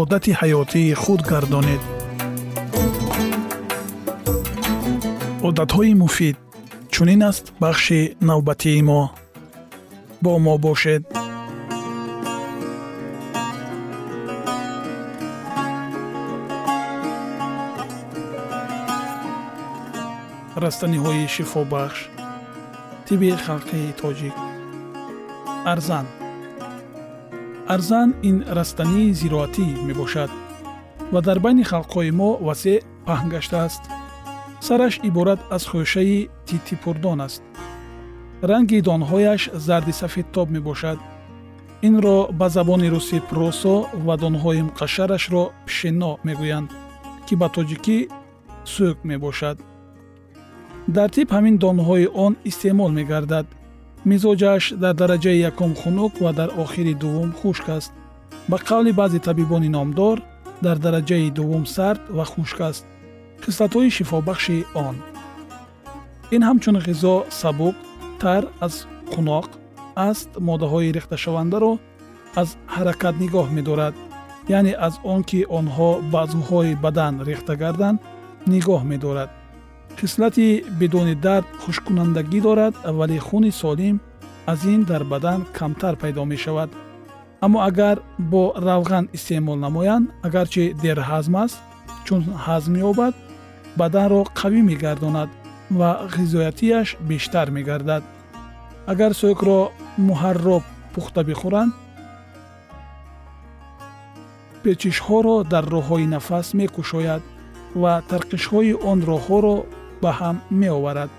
одати ҳаётии худ гардонед. Одатҳои муфид чунин аст бахши навбатии мо. Бо мо бошед. Растаниҳои шифобахш тиби халқии тоҷик. Арзан арзан ин растании зироатӣ мебошад ва дар байни халқҳои мо васеъ паҳн гаштааст сараш иборат аз хӯшаи титипурдон аст. Ранги донҳояш зарди сафедтоб мебошад. Инро ба забони русӣ просо ва донҳои муқашшарашро пишено мегӯянд ки ба тоҷикӣ сӯк мебошад. Дар тиб ҳамин донҳои он истеъмол мегардад мизоҷаш дар дараҷаи якум хунук ва дар охири дуввум хушк аст. Ба қавли баъзе табибони номдор дар дараҷаи дуввум сард ва хушк аст. Хислатҳои шифобахши он. Ин ҳамчун ғизо сабук тар аз қуноқ аст моддаҳои рехташавандаро аз ҳаракат нигоҳ медорад. Яъне аз он ки онҳо ба азвҳои бадан рехта гарданд нигоҳ медорад хислати бидуни дард хушккунандагӣ дорад вале хуни солим аз ин дар бадан камтар пайдо мешавад. Аммо агар бо равған истеъмол намоянд агарчи дерҳазм аст чун ҳазм ёбад баданро қавӣ мегардонад ва ғизоятияш бештар мегардад. Агар сӯкро муҳарроб пухта бихӯранд печишҳоро дар роҳҳои нафас мекушояд ва тарқишҳои он роҳҳоро ба ҳам меоварад.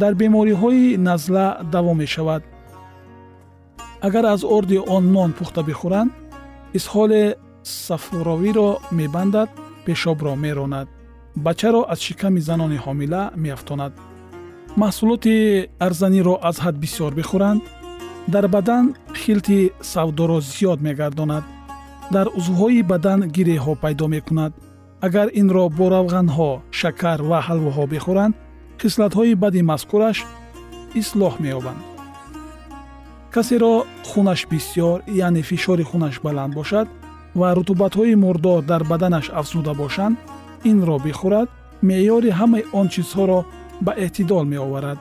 Дар бемориҳои назла даво мешавад. Агар аз орди он нон пухта бихӯранд исҳоли сафуровиро мебандад пешобро меронад бачаро аз шиками занони ҳомила меафтонад. Маҳсулоти арзаниро аз ҳад бисёр бихӯранд дар бадан хилти савдоро зиёд мегардонад дар узвҳои бадан гиреҳҳо пайдо мекунад агар инро бо равғанҳо шакар ва ҳалвоҳо бихӯранд хислатҳои бади мазкураш ислоҳ меёбанд. касеро хунаш бисьёр яъне фишори хунаш баланд бошад ва рутубатҳои мурдор дар баданаш афзуда бошанд инро бихӯрад меъёри ҳамаи он чизҳоро ба эътидол меоварад.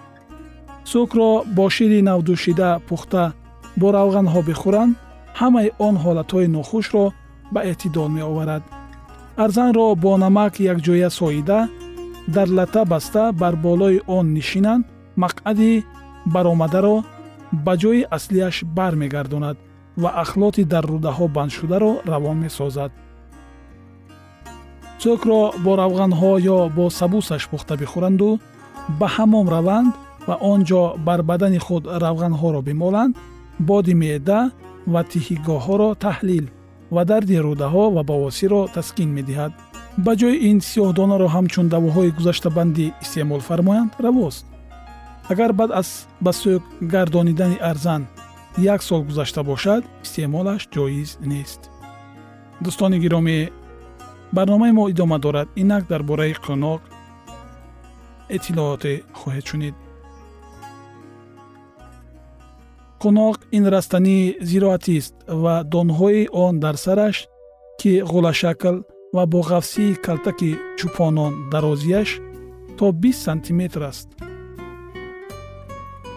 сукро бо шири навдӯшида пухта бо равғанҳо бихӯранд ҳамаи он ҳолатҳои нохушро ба эътидол меоварад арзанро бо намак якҷоя соида дар лата баста бар болои он нишинанд мақъади баромадаро ба ҷои аслиаш бармегардонад ва ахлоти дар рӯдаҳо бандшударо равон месозад. Цӯкро бо равғанҳо ё бо сабусаш пухта бихӯранду ба ҳамом раванд ва он ҷо бар бадани худ равғанҳоро бимоланд боди меъда ва тиҳигоҳҳоро таҳлил ва дарди рӯдаҳо ва бавосирро таскин медиҳад. Ба ҷои ин сиёҳдонаро ҳамчун давоҳои гузаштабандӣ истеъмол фармоянд равост. Агар баъд аз ба сӯк гардонидани арзан як сол гузашта бошад истеъмолаш ҷоиз нест. Дӯстони гиромӣ барномаи мо идома дорад инак дар бораи қӯноқ иттилооте хоҳед шунид қӯноқ ин растании зироатист ва донҳои он дар сараш ки ғулашакл ва бо ғафсии калтаки чӯпонон дарозияш то бист сантиметр аст.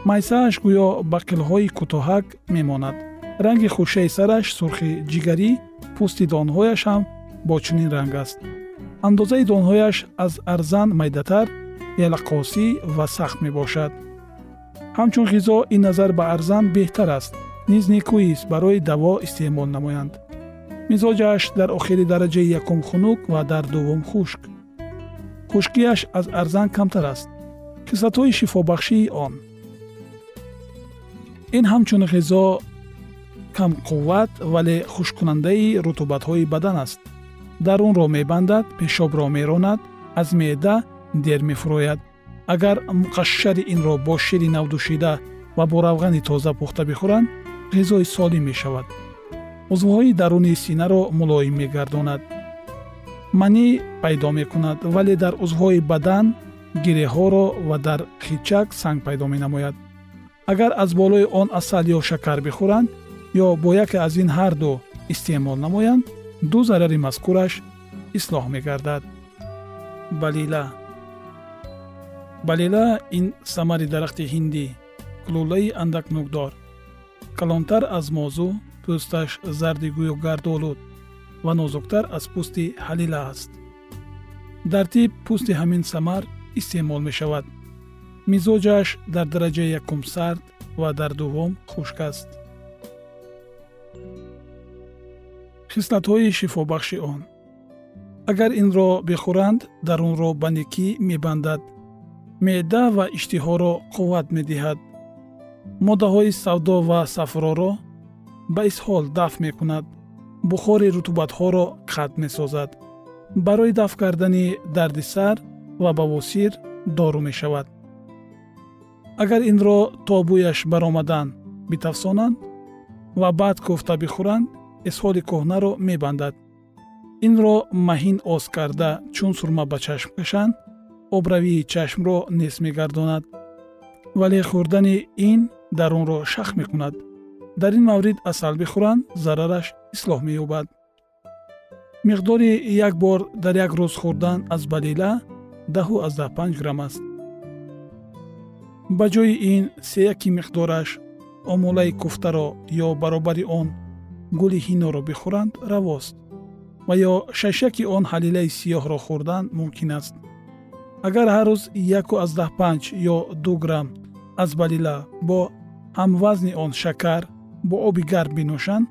Майсааш гӯё ба қилҳои кӯтоҳак мемонад. Ранги хушаи сараш сурхи ҷигарӣ пӯсти донҳояш ҳам бо чунин ранг аст. Андозаи донҳояш аз арзан майдатар ялақосӣ ва сахт мебошад ҳамчун ғизо ин назар ба арзан беҳтар аст. Низ некӯист барои даво истеъмол намоянд. Мизоҷаш дар охири дараҷаи якум хунук ва дар дуввум хушк. Хушкиаш аз арзан камтар аст кислатҳои шифобахшии он. Ин ҳамчун ғизо камқувват вале хушккунандаи рутубатҳои бадан аст. Дарунро мебандад пешобро меронад аз меъда дер мефурояд агар муқашшари инро бо шири навдӯшида ва бо равғани тоза пухта бихӯранд ғизои солим мешавад. узвҳои даруни синаро мулоим мегардонад. манӣ пайдо мекунад вале дар узвҳои бадан гиреҳҳоро ва дар хичак санг пайдо менамояд. агар аз болои он асал ё шакар бихӯранд ё бо яке аз ин ҳарду истеъмол намоянд ду зарари мазкураш ислоҳ мегардад. балила балила ин самари дарахти ҳиндӣ лӯлаи андак нӯкдор калонтар аз мозу пӯсташ зарди гӯё гардолуд ва нозуктар аз пӯсти ҳалила аст. Дар тиб пӯсти ҳамин самар истеъмол мешавад. Мизоҷаш дар дараҷаи якум сард ва дар дуввум хушк аст. Хислатҳои шифобахши он. Агар инро бихӯранд дарунро ба некӣ мебандад меъда ва иштиҳоро қувват медиҳад. Моддаҳои савдо ва сафроро ба исҳол дафт мекунад. Бухори рутубатҳоро қатъ месозад. Барои дафт кардани дарди сар ва бавосир дору мешавад. Агар инро то бӯяш баромадан битафсонанд ва баъд кӯфта бихӯранд исҳоли кӯҳнаро мебандад. Инро маҳин оз карда чун сурма ба чашм кашанд обравии чашмро нес мегардонад вале хӯрдани ин дарунро шах мекунад. Дар ин маврид асал бихӯранд зарараш ислоҳ меёбад. Миқдори як бор дар як рӯз хӯрдан аз балила даҳу аздаҳ панҷ грамм аст. Ба ҷои ин сеяки миқдораш омулаи куфтаро ё баробари он гули ҳиноро бихӯранд равост ва ё шашаки он ҳалилаи сиёҳро хӯрдан мумкин аст агар ҳар рӯз 15 ё 2 грамм аз балила бо ҳамвазни он шакар бо оби гарм бинӯшанд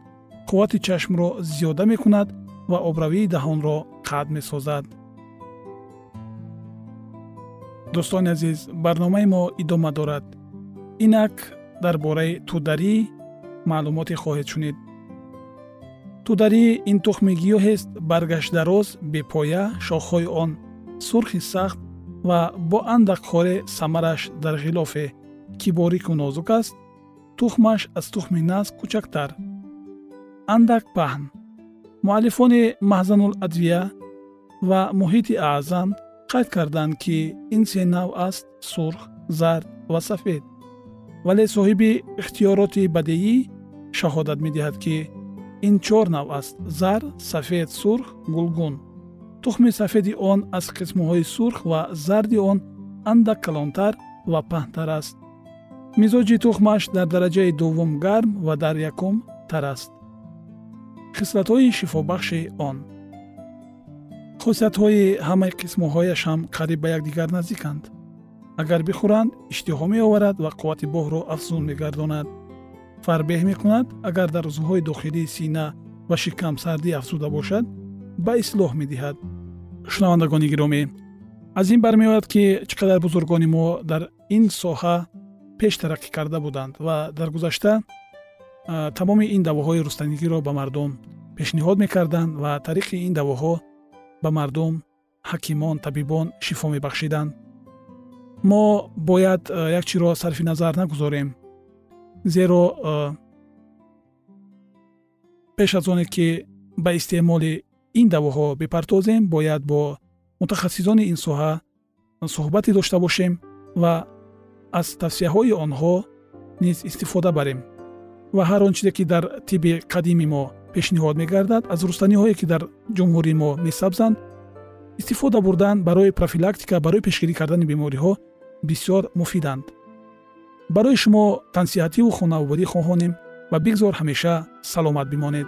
қуввати чашмро зиёда мекунад ва обравии даҳонро қатъ месозад. Дӯстони азиз барномаи мо идома дорад. Инак дар бораи тӯдарӣ маълумоте хоҳед шунид. Тударӣ ин тухми гиёҳест баргаштдароз бепоя шохҳои он сурхи сахт ва бо андак хоре самараш дар ғилофе ки борику нозук аст тухмаш аз тухми наск кӯчактар. Андак паҳн. Муаллифони маҳзануладвия ва муҳити аъзам қайд карданд ки ин се нав аст сурх зард ва сафед. Вале соҳиби ихтиёроти бадеӣ шаҳодат медиҳад ки ин чор навъ аст зар сафед сурх гулгун тухми сафеди он аз қисмҳои сурх ва зарди он андак калонтар ва паҳнтар аст. Мизоҷи тухмаш дар дараҷаи дуввум гарм ва дар якум тар аст. Хислатҳои шифобахши он. Хусиятҳои ҳамаи қисмҳояш ҳам қариб ба якдигар наздиканд. Агар бихӯранд иштиҳо меоварад ва қуввати боҳро афзун мегардонад. Фарбеҳ мекунад агар дар узвҳои дохилии сина ва шикам сардӣ афзуда бошад ба ислоҳ медиҳад. Шунавандагони гиромӣ аз ин бармеояд ки чӣ қадар бузургони мо дар ин соҳа пеш тараққӣ карда буданд ва дар гузашта тамоми ин давоҳои рустанигиро ба мардум пешниҳод мекарданд ва тариқи ин давоҳо ба мардум ҳакимон табибон шифо мебахшиданд. Мо бояд як чиро сарфи назар нагузорем зеро пеш аз оне ки ба истеъмоли ин давоҳо бипартозем бояд бо мутахассисони ин соҳа суҳбате дошта бошем ва аз тавсияҳои онҳо низ истифода барем. Ва ҳар он чизе ки дар тибби қадими мо пешниҳод мегардад аз рустаниҳое ки дар ҷумҳури мо месабзанд истифода бурдан барои профилактика барои пешгирӣ кардани бемориҳо бисёр муфиданд. Барои шумо тансиҳативу хонаварӣ хоҳонем ва бигзор ҳамеша саломат бимонед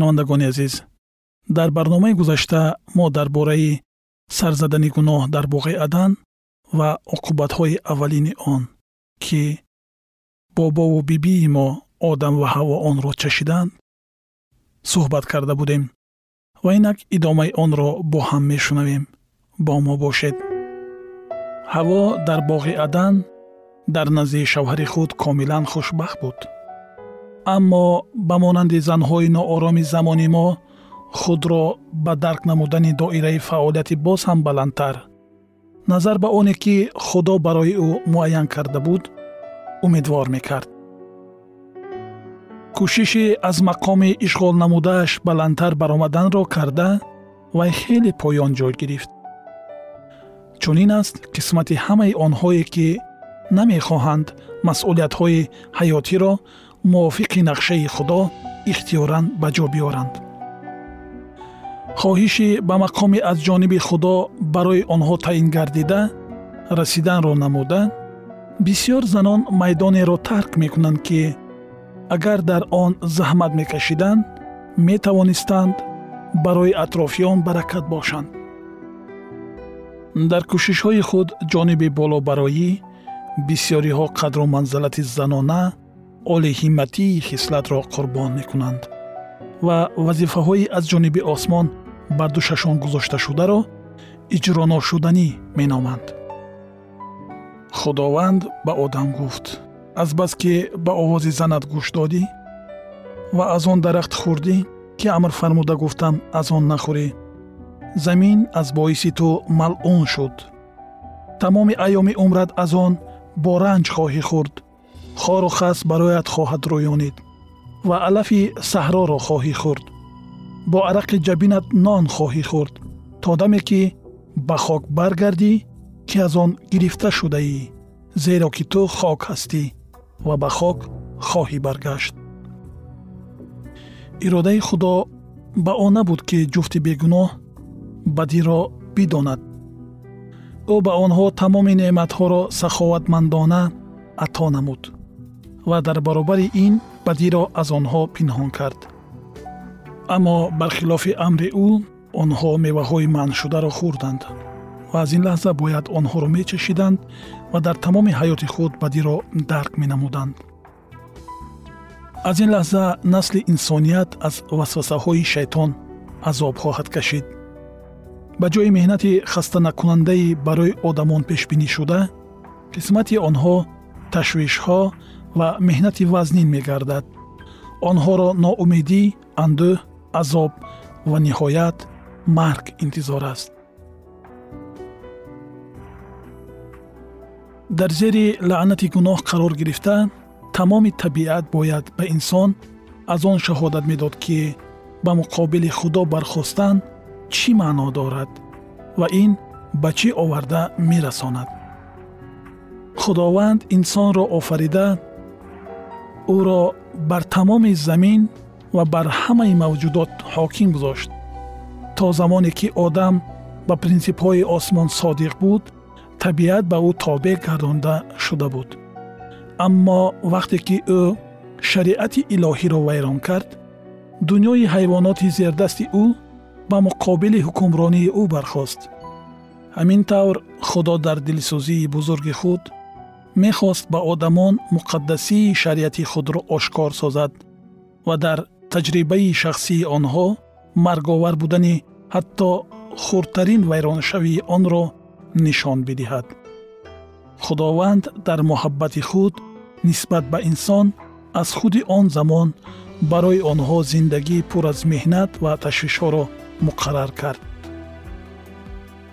шунавандагони азиз. Дар барномаи гузашта мо дар бораи сарзадани гуноҳ дар боғи адан ва оқубатҳои аввалини он ки бобову бибии мо одам ва ҳаво онро чашиданд суҳбат карда будем ва инак идомаи онро бо ҳам мешунавем. Бо мо бошед. Ҳаво дар боғи адан дар назди шавҳари худ комилан хушбахт буд аммо ба монанди занҳои ноороми замони мо худро ба дарк намудани доираи фаъолияти боз ҳам баландтар. Назар ба оне ки худо барои ӯ муайян карда буд умедвор мекард. Кӯшиши аз мақоми ишғол намудааш баландтар баромаданро карда вай хеле поён ҷой гирифт. Чунин аст қисмати ҳамаи онҳое ки намехоҳанд масъулиятҳои ҳаётиро мувофиқи нақшаи худо ихтиёран ба ҷо биёранд. Хоҳиши ба мақоми аз ҷониби худо барои онҳо таъин гардида расиданро намуда бисьёр занон майдонеро тарк мекунанд ки агар дар он заҳмат мекашиданд метавонистанд барои атрофиён баракат бошанд. Дар кӯшишҳои худ ҷониби болобароӣ бисьёриҳо қадру манзалати занона олиҳиматии хислатро қурбон мекунанд. Ва вазифаҳои аз ҷониби осмон бар душашон гузошташударо иҷроношуданӣ меноманд. Худованд ба одам гуфт. Азбаски ба овози занат гӯш додӣ ва аз он дарахт хӯрдӣ ки амр фармуда гуфтам аз он нахӯрӣ. Замин аз боиси ту малъун шуд. Тамоми айёми умрат аз он бо ранҷ хоҳӣ хӯрд хору хас барояд хоҳад рӯёнид ва алафи саҳроро хоҳӣ хӯрд. Бо арақи ҷабинат нон хоҳӣ хӯрд то даме ки ба хок баргардӣ ки аз он гирифта шудаӣ зеро ки ту хок ҳастӣ ва ба хок хоҳӣ баргашт. Иродаи худо ба он набуд ки ҷуфти бегуноҳ бадиро бидонад. Ӯ ба онҳо тамоми неъматҳоро саховатмандона ато намуд ва дар баробари ин бадиро аз онҳо пинҳон кард. Аммо бархилофи амри ӯ онҳо меваҳои манъшударо хӯрданд ва аз ин лаҳза бояд онҳоро мечашиданд ва дар тамоми ҳаёти худ бадиро дарк менамуданд. Аз ин лаҳза насли инсоният аз васвасаҳои шайтон азоб хоҳад кашид. Ба ҷои меҳнати хастанакунандаи барои одамон пешбинишуда қисмати онҳо ташвишҳо ва меҳнати вазнин мегардад. Онҳоро ноумедӣ андӯҳ азоб ва ниҳоят марг интизор аст. Дар зери лаънати гуноҳ қарор гирифта тамоми табиат бояд ба инсон аз он шаҳодат медод ки ба муқобили худо бархостан чӣ маъно дорад ва ин ба чӣ оварда мерасонад. Худованд инсонро офарида ӯро бар тамоми замин ва бар ҳамаи мавҷудот ҳоким гузошт. То замоне ки одам ба принсипҳои осмон содиқ буд табиат ба ӯ тобеъ гардонда шуда буд. Аммо вақте ки ӯ шариати илоҳиро вайрон кард дунёи ҳайвоноти зердасти ӯ ба муқобили ҳукмронии ӯ бархост. Ҳамин тавр худо дар дилсӯзии бузурги худ мехост ба одамон муқаддасии шариати худро ошкор созад ва дар таҷрибаи шахсии онҳо марговар будани ҳатто хурдтарин вайроншавии онро нишон бидиҳад. Худованд дар муҳаббати худ нисбат ба инсон аз худи он замон барои онҳо зиндагии пур аз меҳнат ва ташвишҳоро муқаррар кард.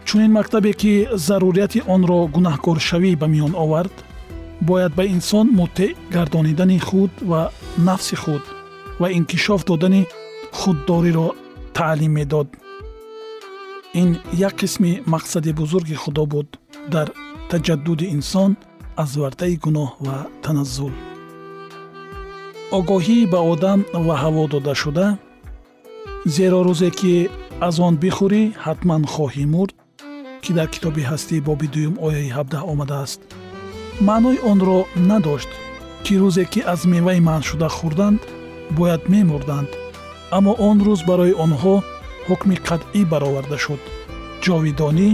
Чунин мактабе ки зарурияти онро гунаҳкоршавӣ ба миён овард бояд ба инсон муттеъ гардонидани худ ва нафси худ ва инкишоф додани худдориро таълим медод. Ин як қисми мақсади бузурги худо буд дар таҷаддуди инсон аз вартаи гуноҳ ва таназзул. Огоҳӣ ба одам ва ҳаво дода шуда зеро рӯзе ки аз он бихӯрӣ ҳатман хоҳӣ мурд ки дар китоби ҳастӣ боби дуюм ояи 17 омадааст маънои онро надошт ки рӯзе ки аз меваи манъшуда хӯрданд бояд мемурданд. Аммо он рӯз барои онҳо ҳукми қатъӣ бароварда шуд. Ҷовидонӣ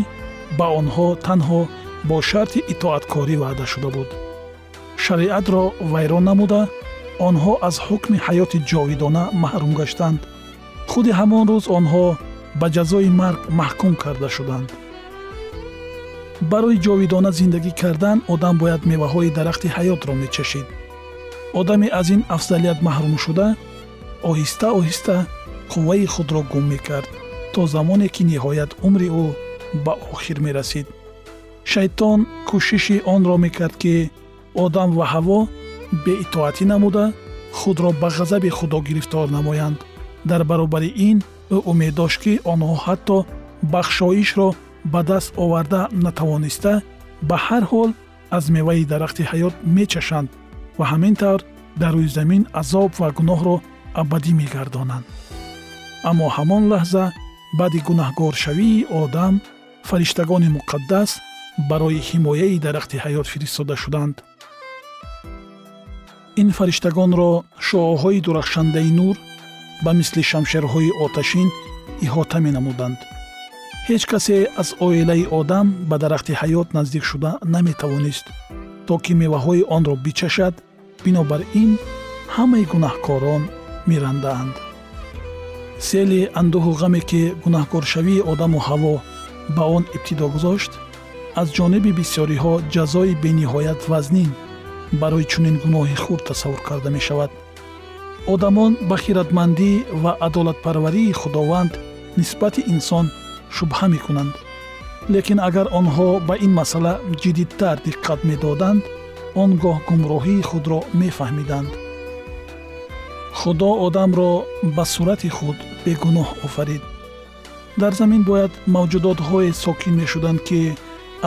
ба онҳо танҳо бо шарти итоаткорӣ ваъда шуда буд. Шариатро вайрон намуда онҳо аз ҳукми ҳаёти ҷовидона маҳрум гаштанд. Худи ҳамон рӯз онҳо ба ҷазои марг маҳкум карда шуданд барои ҷовидона зиндагӣ кардан одам бояд меваҳои дарахти ҳаётро мечашид одаме аз ин афзалият маҳрум шуда оҳиста оҳиста қувваи худро гум мекард то замоне ки ниҳоят умри ӯ ба охир мерасид. шайтон кӯшиши онро мекард ки одам ва ҳаво беитоатӣ намуда худро ба ғазаби худо гирифтор намоянд. дар баробари ин ӯ умед дошт ки онҳо ҳатто бахшоишро ба даст оварда натавониста ба ҳар ҳол аз меваи дарахти ҳаёт мечашанд ва ҳамин тавр дар рӯи замин азоб ва гуноҳро абадӣ мегардонанд. Аммо ҳамон лаҳза баъди гунаҳгоршавии одам фариштагони муқаддас барои ҳимояи дарахти ҳаёт фиристода шуданд. Ин фариштагонро шуоҳои дурахшандаи нур ба мисли шамшерҳои оташин иҳота менамуданд ҳеҷ касе аз оилаи одам ба дарахти ҳаёт наздик шуда наметавонист. То ки меваҳои онро бичашад бинобар ин ҳамаи гунаҳкорон мерандаанд сели андӯҳу ғаме ки гунаҳкоршавии одаму ҳаво ба он ибтидо гузошт аз ҷониби бисёриҳо ҷазои бениҳоят вазнин барои чунин гуноҳи хурд тасаввур карда мешавад. Одамон ба хиратмандӣ ва адолатпарварии худованд нисбати инсон шубҳа мекунанд. Лекин агар онҳо ба ин масъала ҷиддитар диққат медоданд он гоҳ гумроҳии худро мефаҳмиданд. Худо одамро ба сурати худ бегуноҳ офарид. Дар замин бояд мавҷудотҳое сокин мешуданд ки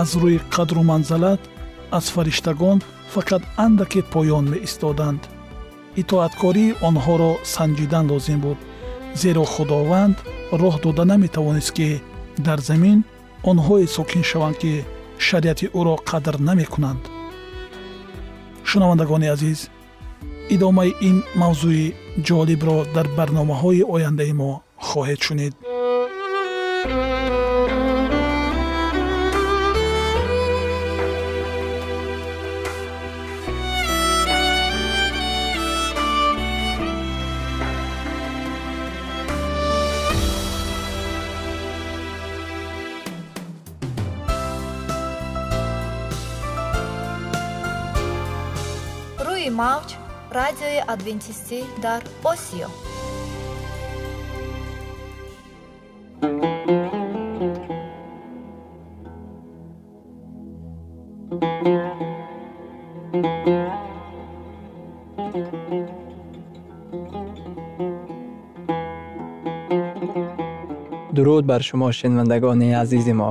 аз рӯи қадру манзалат аз фариштагон фақат андаке поён меистоданд. Итоаткории онҳоро санҷидан лозим буд зеро худованд роҳ дода наметавонист ки дар замин онҳое сокин шаванд ки шариати ӯро қадр намекунанд. Шунавандагони азиз идомаи ин мавзӯи ҷолибро дар барномаҳои ояндаи мо хоҳед шунид мавҷ радиои адвентистӣ дар осиё. Дуруд бар шумо шинавандагони азизи мо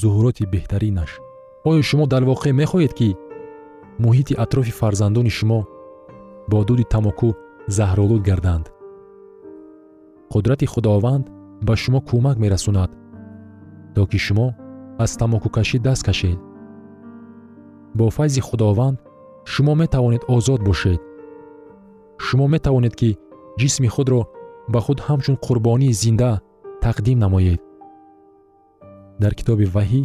зуҳуроти беҳтаринаш оё шумо дар воқеъ мехоҳед ки муҳити атрофи фарзандони шумо бо дуди тамоку заҳролуд гарданд қудрати худованд ба шумо кӯмак мерасонад то ки шумо аз тамокукашӣ даст кашед бо файзи худованд шумо метавонед озод бошед шумо метавонед ки ҷисми худро ба худ ҳамчун қурбонии зинда тақдим намоед дар китоби ваҳӣ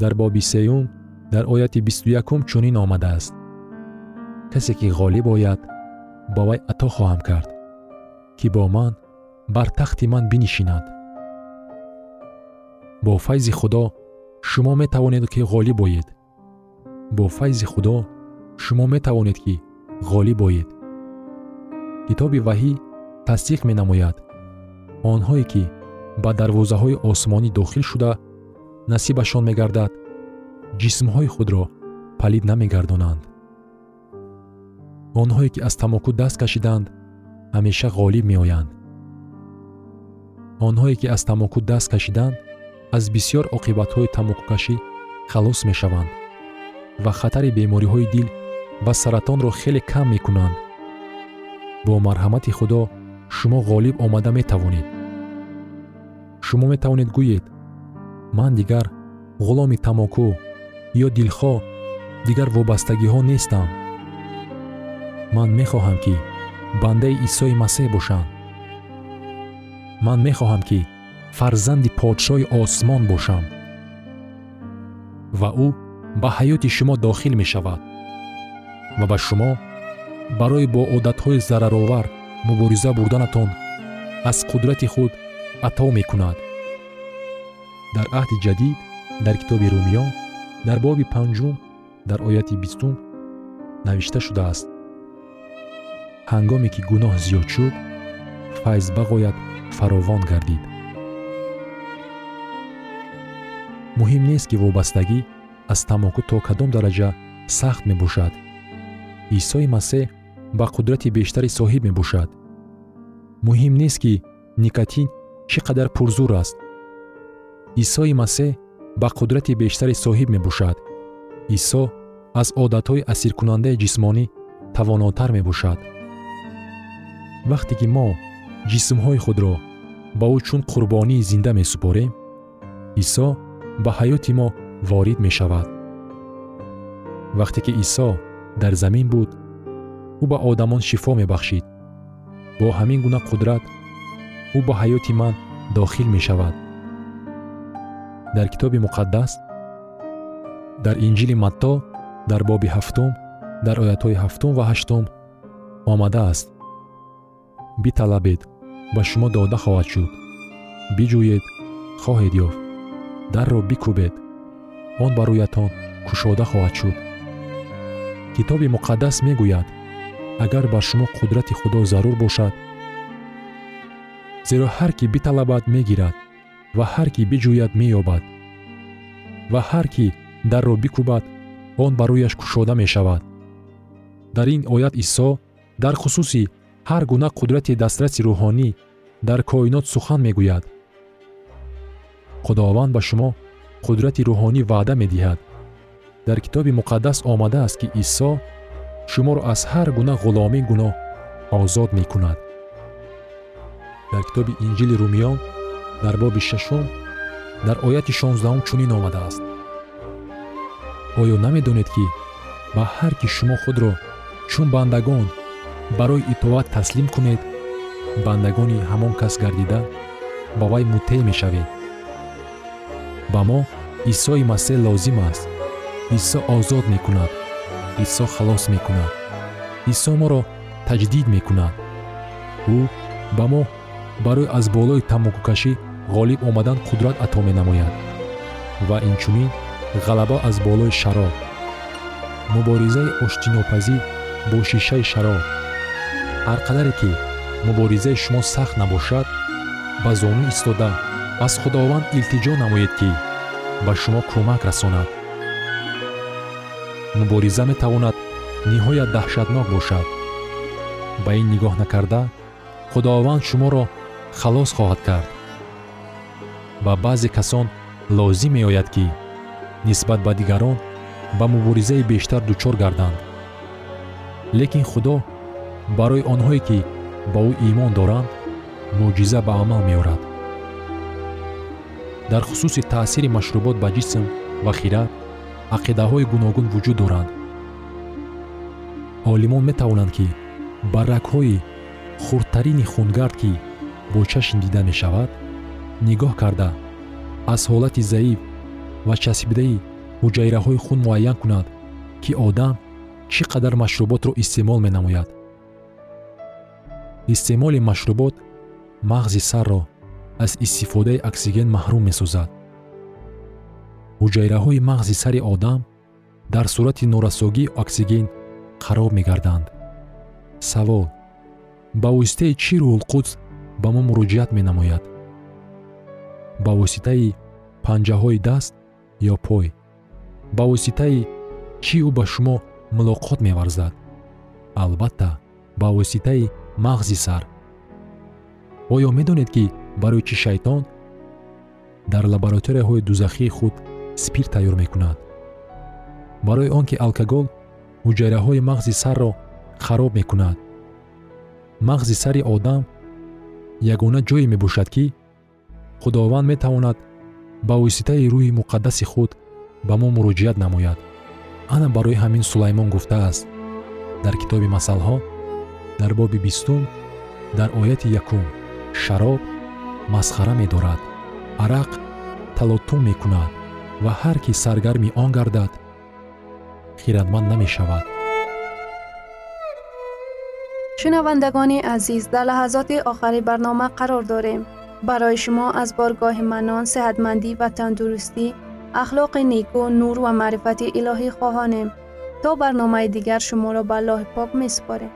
дар боби сеюм дар ояти бисту якум чунин омадааст. Касе ки ғолиб ояд ба вай ато хоҳам кард ки бо ман бар тахти ман бинишинад. Бо файзи худо шумо метавонед ки ғолиб оед. Бо файзи худо шумо метавонед ки ғолиб оед. Китоби ваҳӣ тасдиқ менамояд. Онҳое ки ба дарвозаҳои осмонӣ дохил шуда насибашон мегардад. Ҷисмҳои худро палид намегардонанд. Онҳое ки аз тамоку даст кашиданд ҳамеша ғолиб меоянд. Онҳое ки аз тамоку даст кашиданд аз бисьёр оқибатҳои тамокукашӣ халос мешаванд ва хатари бемориҳои дил ва саратонро хеле кам мекунанд. Бо марҳамати худо шумо ғолиб омада метавонед. Шумо метавонед гӯед ман дигар ғуломи тамоку ё дилхоҳ дигар вобастагиҳо нестам. Ман мехоҳам ки бандаи исои масеҳ бошам ман мехоҳам ки фарзанди подшоҳи осмон бошам. Ва ӯ ба ҳаёти шумо дохил мешавад. Ва ба шумо барои бо одатҳои зараровар мубориза бурданатон аз қудрати худ ато мекунад дар аҳди ҷадид дар китоби румиён дар боби панҷум дар ояти бистум навишта шудааст? Ҳангоме ки гуноҳ зиёд шуд файз бағояд фаровон гардид. Муҳим нест ки вобастагӣ аз тамоку то кадом дараҷа сахт мебошад. Исои масеҳ ба қудрати бештари соҳиб мебошад. Муҳим нест ки никотин чӣ қадар пурзур аст исои масеҳ ба қудрати бештари соҳиб мебошад. Исо аз одатҳои асиркунандаи ҷисмонӣ тавонотар мебошад. Вақте ки мо ҷисмҳои худро ба ӯ чун қурбонии зинда месупорем исо ба ҳаёти мо ворид мешавад. Вақте ки исо дар замин буд ӯ ба одамон шифо мебахшид. Бо ҳамин гуна қудрат ӯ ба ҳаёти ман дохил мешавад дар китоби муқаддас дар инҷили матто дар боби ҳафтум дар оятҳои ҳафтум ва ҳаштум омадааст биталабед ба шумо дода хоҳад шуд. Биҷӯед хоҳед ёфт. Дарро бикӯбед. Он ба рӯятон кушода хоҳад шуд. Китоби муқаддас мегӯяд агар бар шумо қудрати худо зарур бошад. Зеро ҳар кӣ биталабад мегирад ва ҳар кӣ биҷӯяд меёбад ва ҳар кӣ дарро бикӯбад он ба рӯяш кушода мешавад. Дар ин оят исо дар хусуси ҳар гуна қудрати дастраси рӯҳонӣ дар коинот сухан мегӯяд. Худованд ба шумо қудрати рӯҳонӣ ваъда медиҳад. Дар китоби муқаддас омадааст ки исо шуморо аз ҳар гуна ғуломии гуноҳ озод мекунад. Дар китоби инҷили румиён дар боби шашум дар ояти шонздаҳум чунин омадааст. Оё намедонед ки ба ҳар ки шумо худро чун бандагон барои итоат таслим кунед бандагони ҳамон кас гардида ба вай муттеъ мешавед. Ба мо исои масеҳ лозим аст. Исо озод мекунад. Исо халос мекунад. Исо моро таҷдид мекунад. Ӯ ба мо барои аз болои тамокукашӣ ғолиб омадан қудрат ато менамояд. Ва инчунин ғалаба аз болои шароб муборизаи оштинопазӣ бо шишаи шароб ҳар қадаре ки муборизаи шумо сахт набошад ба зону истода аз худованд илтиҷо намоед ки ба шумо кӯмак расонад. Мубориза метавонад ниҳоят таҳшатнок бошад. Ба ин нигоҳ накарда худованд шуморо халос хоҳад кард ба баъзе касон лозим меояд ки нисбат ба дигарон ба муборизаи бештар дучор гарданд. Лекин худо барои онҳое ки ба ӯ имон доранд мӯъҷиза ба амал меорад. Дар хусуси таъсири машрубот ба ҷисм ва хират ақидаҳои гуногун вуҷуд доранд. Олимон метавонанд ки ба рагҳои хурдтарини хунгард ки бо чашм дида мешавад нигоҳ карда аз ҳолати заиф ва часпидаи ҳуҷайраҳои хун муайян кунад ки одам чӣ қадар машруботро истеъмол менамояд. Истеъмоли машрубот мағзи сарро аз истифодаи оксиген маҳрум месозад ҳуҷайраҳои мағзи сари одам дар сурати норасогии оксиген қарор мегарданд. Савол. Ба воситаи чӣ рӯҳулқудс ба мо муроҷиат менамояд ба воситаи панҷаҳои даст ё пой. Ба воситаи чӣ ӯ ба шумо мулоқот меварзад? Албатта ба воситаи мағзи сар. Оё медонед ки барои чӣ шайтон дар лабораторияҳои дузахии худ спирт тайёр мекунад? Барои он ки алкогол ҳуҷайраҳои мағзи сарро хароб мекунад. Мағзи сари одам ягона ҷое мебошад ки худованд метавонад ба воситаи рӯҳи муқаддаси худ ба мо муроҷиат намояд. Ана барои ҳамин сулаймон гуфтааст. Дар китоби масъалҳо дар боби бистум дар ояти якум шароб масхара медорад арақ талотум мекунад ва ҳар кӣ саргарми он гардад хиратманд намешавад. Шунавандагони азиз дар лаҳазоти охари барнома қарор дорем барои шумо аз боргоҳи манон сеҳатмандӣ ва тандурустӣ ахлоқи неку нур ва маърифати илоҳӣ хоҳонем то барномаи дигар шуморо ба аллоҳи пок месупорем